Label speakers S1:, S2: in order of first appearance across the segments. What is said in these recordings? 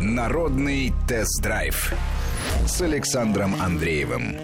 S1: Народный тест-драйв с Александром Андреевым.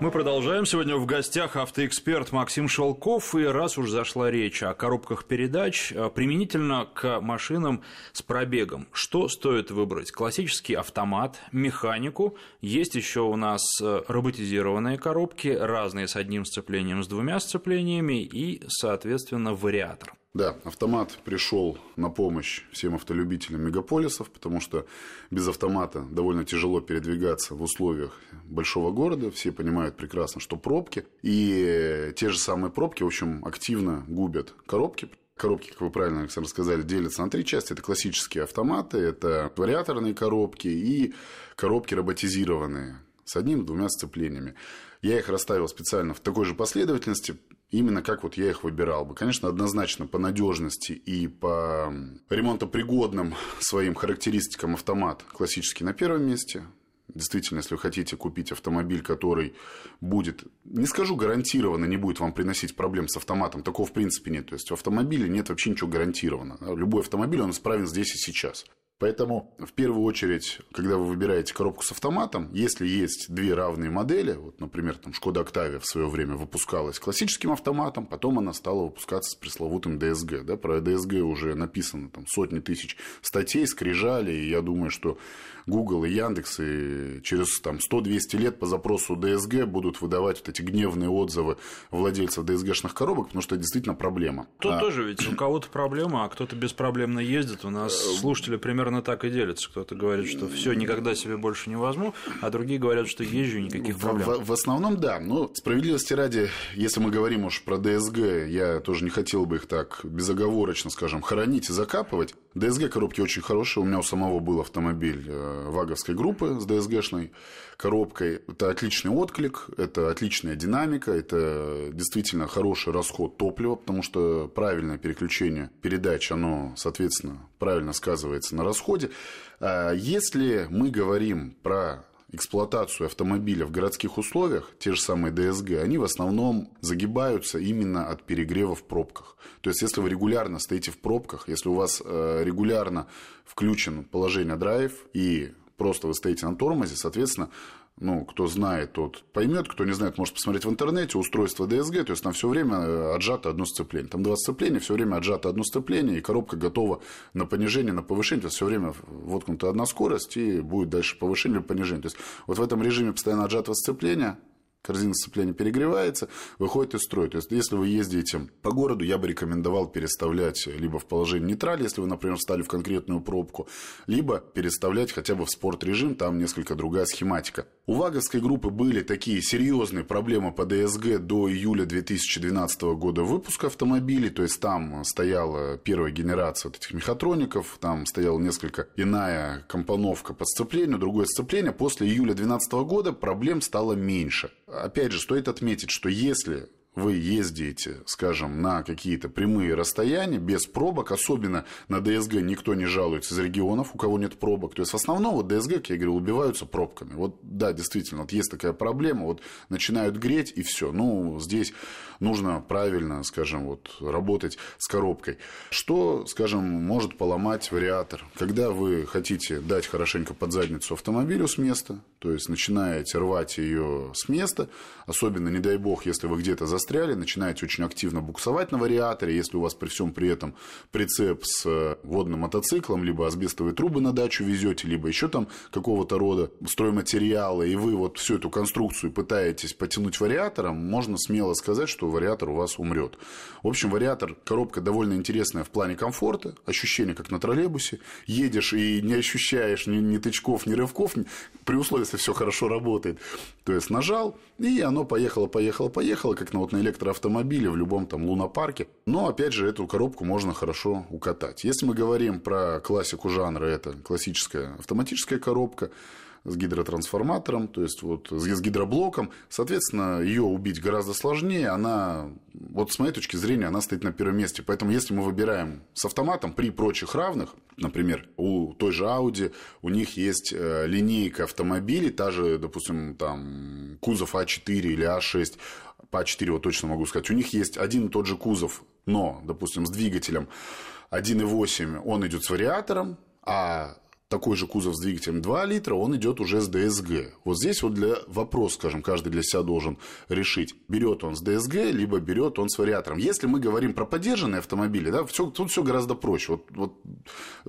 S2: Мы продолжаем. Сегодня в гостях автоэксперт Максим Шелков. И раз уж зашла речь о коробках передач, э, применительно к машинам с пробегом, что стоит выбрать? Классический автомат, механику. Есть еще у нас э, роботизированные коробки, разные с одним сцеплением, с двумя сцеплениями и, соответственно, вариатор.
S3: Да, автомат пришел на помощь всем автолюбителям мегаполисов, потому что без автомата довольно тяжело передвигаться в условиях большого города. Все понимают прекрасно, что пробки. И те же самые пробки, в общем, активно губят коробки. Коробки, как вы правильно, Александр, сказали, делятся на три части. Это классические автоматы, это вариаторные коробки и коробки роботизированные с одним-двумя сцеплениями. Я их расставил специально в такой же последовательности, именно как вот я их выбирал бы. Конечно, однозначно по надежности и по ремонтопригодным своим характеристикам автомат классический на первом месте. Действительно, если вы хотите купить автомобиль, который будет, не скажу гарантированно, не будет вам приносить проблем с автоматом, такого в принципе нет. То есть в автомобиле нет вообще ничего гарантированно. Любой автомобиль, он исправен здесь и сейчас. Поэтому, в первую очередь, когда вы выбираете коробку с автоматом, если есть две равные модели, вот, например, там Шкода Октавия в свое время выпускалась классическим автоматом, потом она стала выпускаться с пресловутым DSG. Да? Про DSG уже написано там, сотни тысяч статей, скрижали, и я думаю, что Google и Яндекс и через там, 100-200 лет по запросу DSG будут выдавать вот эти гневные отзывы владельцев DSG-шных коробок, потому что это действительно проблема.
S2: Тут а... тоже ведь у кого-то проблема, а кто-то беспроблемно ездит. У нас э, слушатели примерно так и делится. Кто-то говорит, что все, никогда себе больше не возьму, а другие говорят, что езжу, никаких проблем.
S3: В, в, в основном, да. Но справедливости ради, если мы говорим уж про ДСГ, я тоже не хотел бы их так безоговорочно, скажем, хоронить и закапывать. ДСГ коробки очень хорошие. У меня у самого был автомобиль э, ваговской группы с ДСГшной коробкой. Это отличный отклик, это отличная динамика, это действительно хороший расход топлива, потому что правильное переключение передач, оно, соответственно, правильно сказывается на расходе. А если мы говорим про эксплуатацию автомобиля в городских условиях, те же самые ДСГ, они в основном загибаются именно от перегрева в пробках. То есть, если вы регулярно стоите в пробках, если у вас э, регулярно включен положение драйв и просто вы стоите на тормозе, соответственно, ну, кто знает, тот поймет, кто не знает, может посмотреть в интернете устройство DSG, то есть там все время э, отжато одно сцепление. Там два сцепления, все время отжато одно сцепление, и коробка готова на понижение, на повышение, то есть все время воткнута одна скорость, и будет дальше повышение или понижение. То есть вот в этом режиме постоянно отжатого сцепления корзина сцепления перегревается, выходит из строя. То есть, если вы ездите по городу, я бы рекомендовал переставлять либо в положение нейтраль, если вы, например, встали в конкретную пробку, либо переставлять хотя бы в спорт-режим, там несколько другая схематика. У ваговской группы были такие серьезные проблемы по ДСГ до июля 2012 года выпуска автомобилей, то есть там стояла первая генерация вот этих мехатроников, там стояла несколько иная компоновка по сцеплению, другое сцепление. После июля 2012 года проблем стало меньше опять же, стоит отметить, что если вы ездите, скажем, на какие-то прямые расстояния без пробок, особенно на ДСГ никто не жалуется из регионов, у кого нет пробок. То есть в основном вот ДСГ, как я говорил, убиваются пробками. Вот да, действительно, вот есть такая проблема, вот начинают греть и все. Ну, здесь нужно правильно, скажем, вот работать с коробкой. Что, скажем, может поломать вариатор? Когда вы хотите дать хорошенько под задницу автомобилю с места, то есть начинаете рвать ее с места, особенно, не дай бог, если вы где-то застряли, начинаете очень активно буксовать на вариаторе, если у вас при всем при этом прицеп с э, водным мотоциклом, либо асбестовые трубы на дачу везете, либо еще там какого-то рода стройматериала, и вы вот всю эту конструкцию пытаетесь потянуть вариатором, можно смело сказать, что вариатор у вас умрет. В общем, вариатор, коробка довольно интересная в плане комфорта, ощущение как на троллейбусе, едешь и не ощущаешь ни, ни тычков, ни рывков, при условии, если все хорошо работает. То есть нажал, и оно поехало, поехало, поехало, как на, вот, на электроавтомобиле в любом там лунопарке. Но, опять же, эту коробку можно хорошо укатать. Если мы говорим про классику жанра, это классическая автоматическая коробка, с гидротрансформатором, то есть вот с гидроблоком. Соответственно, ее убить гораздо сложнее. Она, вот с моей точки зрения, она стоит на первом месте. Поэтому, если мы выбираем с автоматом при прочих равных, например, у той же Audi, у них есть э, линейка автомобилей, та же, допустим, там кузов А4 или А6, по А4 вот точно могу сказать, у них есть один и тот же кузов, но, допустим, с двигателем 1.8 он идет с вариатором, а такой же кузов с двигателем 2 литра, он идет уже с ДСГ. Вот здесь вот для вопрос, скажем, каждый для себя должен решить, берет он с ДСГ, либо берет он с вариатором. Если мы говорим про поддержанные автомобили, да, все, тут все гораздо проще. Вот, вот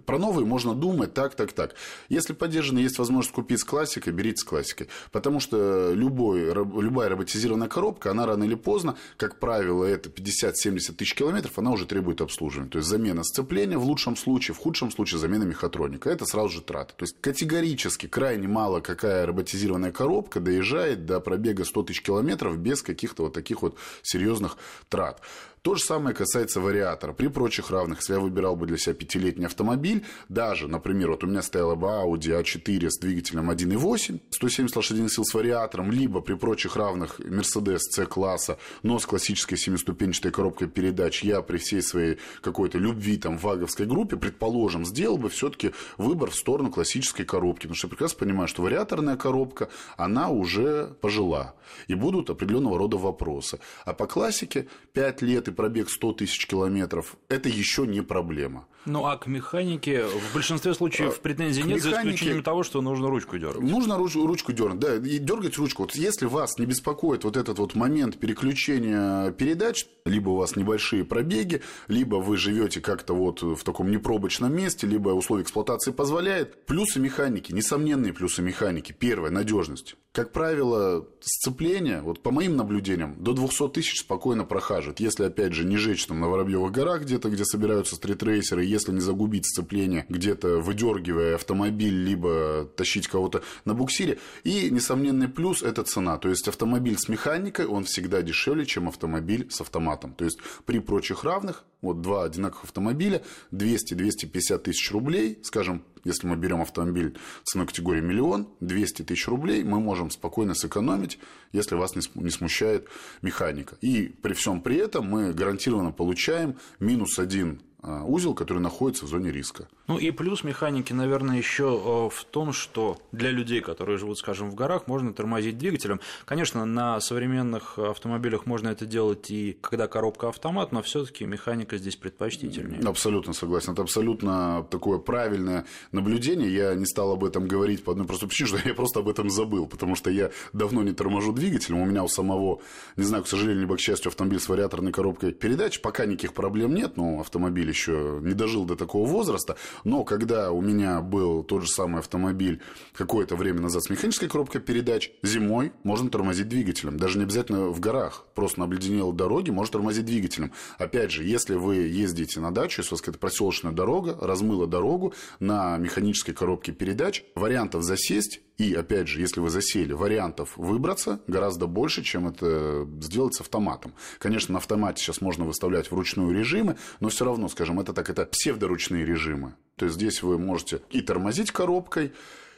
S3: про новые можно думать так, так, так. Если поддержанные есть возможность купить с классикой, берите с классикой. Потому что любой, любая роботизированная коробка, она рано или поздно, как правило, это 50-70 тысяч километров, она уже требует обслуживания. То есть замена сцепления в лучшем случае, в худшем случае замена мехатроника. Это сразу же траты. То есть категорически крайне мало какая роботизированная коробка доезжает до пробега 100 тысяч километров без каких-то вот таких вот серьезных трат. То же самое касается вариатора. При прочих равных, если я выбирал бы для себя пятилетний автомобиль, даже, например, вот у меня стояла бы Audi A4 с двигателем 1.8, 170 лошадиных сил с вариатором, либо при прочих равных Mercedes C-класса, но с классической семиступенчатой коробкой передач, я при всей своей какой-то любви там ваговской группе, предположим, сделал бы все-таки выбор в сторону классической коробки, потому что я прекрасно понимаю, что вариаторная коробка, она уже пожила, и будут определенного рода вопросы. А по классике 5 лет и пробег 100 тысяч километров, это еще не проблема.
S2: Ну а к механике в большинстве случаев а, претензий нет, механике... за исключением того, что нужно ручку дергать.
S3: Нужно руч, ручку дергать, да, и дергать ручку. Вот если вас не беспокоит вот этот вот момент переключения передач, либо у вас небольшие пробеги, либо вы живете как-то вот в таком непробочном месте, либо условия эксплуатации позволяет. Плюсы механики, несомненные плюсы механики. Первое, надежность. Как правило, сцепление, вот по моим наблюдениям, до 200 тысяч спокойно прохаживает. Если, опять же, не жечь там на Воробьевых горах где-то, где собираются стритрейсеры, если не загубить сцепление, где-то выдергивая автомобиль, либо тащить кого-то на буксире. И несомненный плюс – это цена. То есть, автомобиль с механикой, он всегда дешевле, чем автомобиль с автоматом. То есть, при прочих равных, вот два одинаковых автомобиля, 200-250 тысяч рублей, скажем, если мы берем автомобиль ценой категории миллион, 200 тысяч рублей, мы можем спокойно сэкономить, если вас не смущает механика. И при всем при этом мы гарантированно получаем минус один узел, который находится в зоне риска.
S2: Ну и плюс механики, наверное, еще в том, что для людей, которые живут, скажем, в горах, можно тормозить двигателем. Конечно, на современных автомобилях можно это делать и когда коробка автомат, но все-таки механика здесь предпочтительнее.
S3: Абсолютно согласен. Это абсолютно такое правильное наблюдение. Я не стал об этом говорить по одной простой причине, что я просто об этом забыл, потому что я давно не торможу двигателем. У меня у самого, не знаю, к сожалению, либо к счастью, автомобиль с вариаторной коробкой передач. Пока никаких проблем нет, но автомобиль еще не дожил до такого возраста, но когда у меня был тот же самый автомобиль какое-то время назад с механической коробкой передач, зимой можно тормозить двигателем, даже не обязательно в горах, просто на обледенелой дороге можно тормозить двигателем. Опять же, если вы ездите на дачу, если у вас какая-то проселочная дорога, размыла дорогу на механической коробке передач, вариантов засесть и, опять же, если вы засели, вариантов выбраться гораздо больше, чем это сделать с автоматом. Конечно, на автомате сейчас можно выставлять вручную режимы, но все равно, скажем, это так, это псевдоручные режимы. То есть здесь вы можете и тормозить коробкой,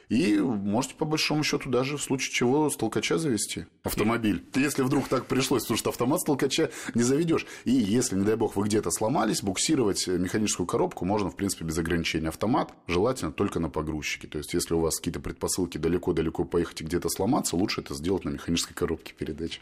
S3: и можете, по большому счету, даже в случае чего с толкача завести автомобиль. Если вдруг так пришлось, потому что автомат с толкача не заведешь. И если, не дай бог, вы где-то сломались, буксировать механическую коробку можно, в принципе, без ограничения. Автомат желательно только на погрузчике. То есть, если у вас какие-то предпосылки далеко-далеко поехать и где-то сломаться, лучше это сделать на механической коробке передач.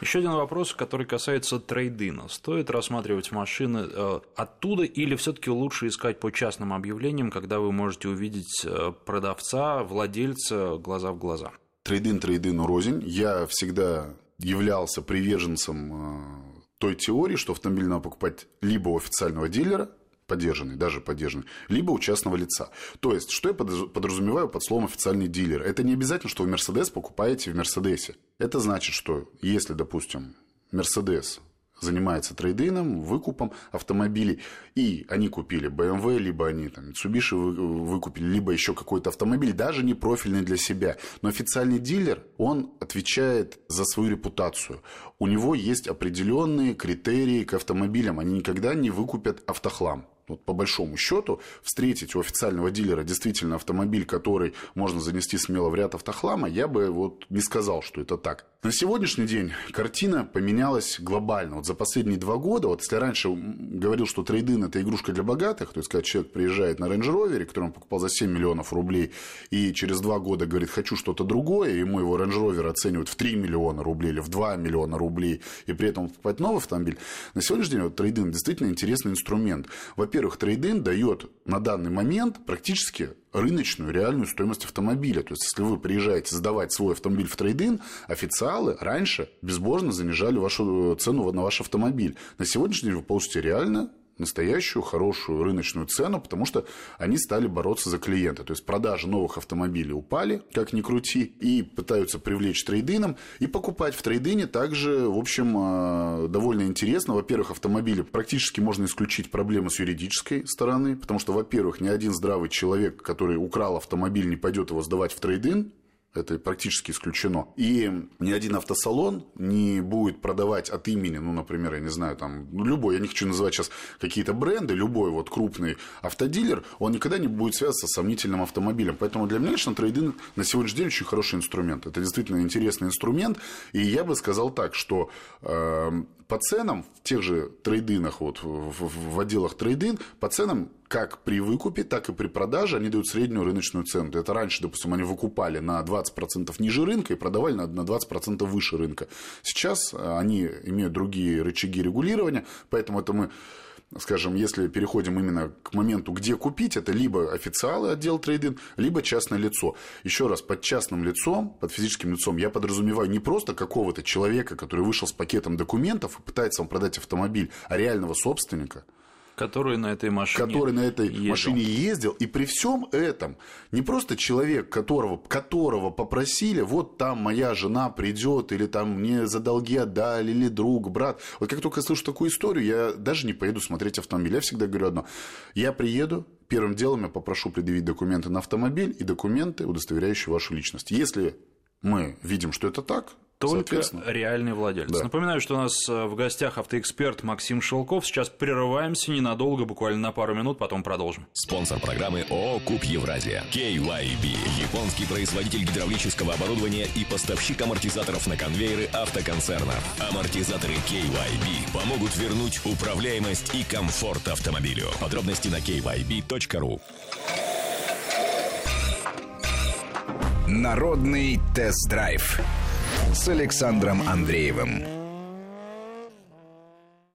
S2: Еще один вопрос, который касается трейдина. Стоит рассматривать машины э, оттуда или все-таки лучше искать по частным объявлениям, когда вы можете увидеть э, продавца владельца глаза в глаза.
S3: Трейдин трейдину рознь. Я всегда являлся приверженцем э, той теории, что автомобиль надо покупать либо у официального дилера, поддержанный, даже поддержанный, либо у частного лица. То есть, что я подразумеваю под словом официальный дилер? Это не обязательно, что вы Мерседес покупаете в Мерседесе. Это значит, что если, допустим, Мерседес занимается трейдином, выкупом автомобилей, и они купили BMW, либо они там Mitsubishi выкупили, либо еще какой-то автомобиль, даже не профильный для себя. Но официальный дилер, он отвечает за свою репутацию. У него есть определенные критерии к автомобилям. Они никогда не выкупят автохлам вот, по большому счету, встретить у официального дилера действительно автомобиль, который можно занести смело в ряд автохлама, я бы вот не сказал, что это так. На сегодняшний день картина поменялась глобально. Вот за последние два года, вот если раньше говорил, что трейдин – это игрушка для богатых, то есть, когда человек приезжает на Range Rover, который он покупал за 7 миллионов рублей, и через два года говорит, хочу что-то другое, ему его Range Rover оценивают в 3 миллиона рублей или в 2 миллиона рублей, и при этом покупать новый автомобиль, на сегодняшний день вот трейдин действительно интересный инструмент. во во-первых, трейдин дает на данный момент практически рыночную реальную стоимость автомобиля. То есть, если вы приезжаете сдавать свой автомобиль в трейдин, официалы раньше безбожно занижали вашу цену на ваш автомобиль. На сегодняшний день вы получите реально настоящую хорошую рыночную цену, потому что они стали бороться за клиента. То есть продажи новых автомобилей упали, как ни крути, и пытаются привлечь трейдином. И покупать в трейдине также, в общем, э, довольно интересно. Во-первых, автомобили практически можно исключить проблемы с юридической стороны, потому что, во-первых, ни один здравый человек, который украл автомобиль, не пойдет его сдавать в трейдин, это практически исключено. И ни один автосалон не будет продавать от имени, ну, например, я не знаю, там, ну, любой, я не хочу называть сейчас какие-то бренды, любой вот крупный автодилер, он никогда не будет связываться с сомнительным автомобилем. Поэтому для меня лично трейдинг на сегодняшний день очень хороший инструмент. Это действительно интересный инструмент. И я бы сказал так, что э, по ценам в тех же трейдинах, вот в, в, в отделах трейдин, по ценам как при выкупе, так и при продаже они дают среднюю рыночную цену. Это раньше, допустим, они выкупали на 20% ниже рынка и продавали на 20% выше рынка. Сейчас э, они имеют другие рычаги регулирования, поэтому это мы скажем, если переходим именно к моменту, где купить, это либо официалы отдел трейдинг, либо частное лицо. Еще раз, под частным лицом, под физическим лицом я подразумеваю не просто какого-то человека, который вышел с пакетом документов и пытается вам продать автомобиль, а реального собственника –
S2: Который на этой машине
S3: Который на этой ездил. машине ездил. И при всем этом не просто человек, которого, которого попросили, вот там моя жена придет, или там мне за долги отдали, или друг, брат. Вот как только я слышу такую историю, я даже не поеду смотреть автомобиль. Я всегда говорю одно. Я приеду, первым делом я попрошу предъявить документы на автомобиль и документы, удостоверяющие вашу личность. Если мы видим, что это так,
S2: только реальный владелец. Да. Напоминаю, что у нас э, в гостях автоэксперт Максим Шелков. Сейчас прерываемся ненадолго, буквально на пару минут, потом продолжим.
S4: Спонсор программы ООО «Куб Евразия». KYB. Японский производитель гидравлического оборудования и поставщик амортизаторов на конвейеры автоконцерна. Амортизаторы KYB помогут вернуть управляемость и комфорт автомобилю. Подробности на kyb.ru.
S1: Народный тест-драйв с Александром Андреевым.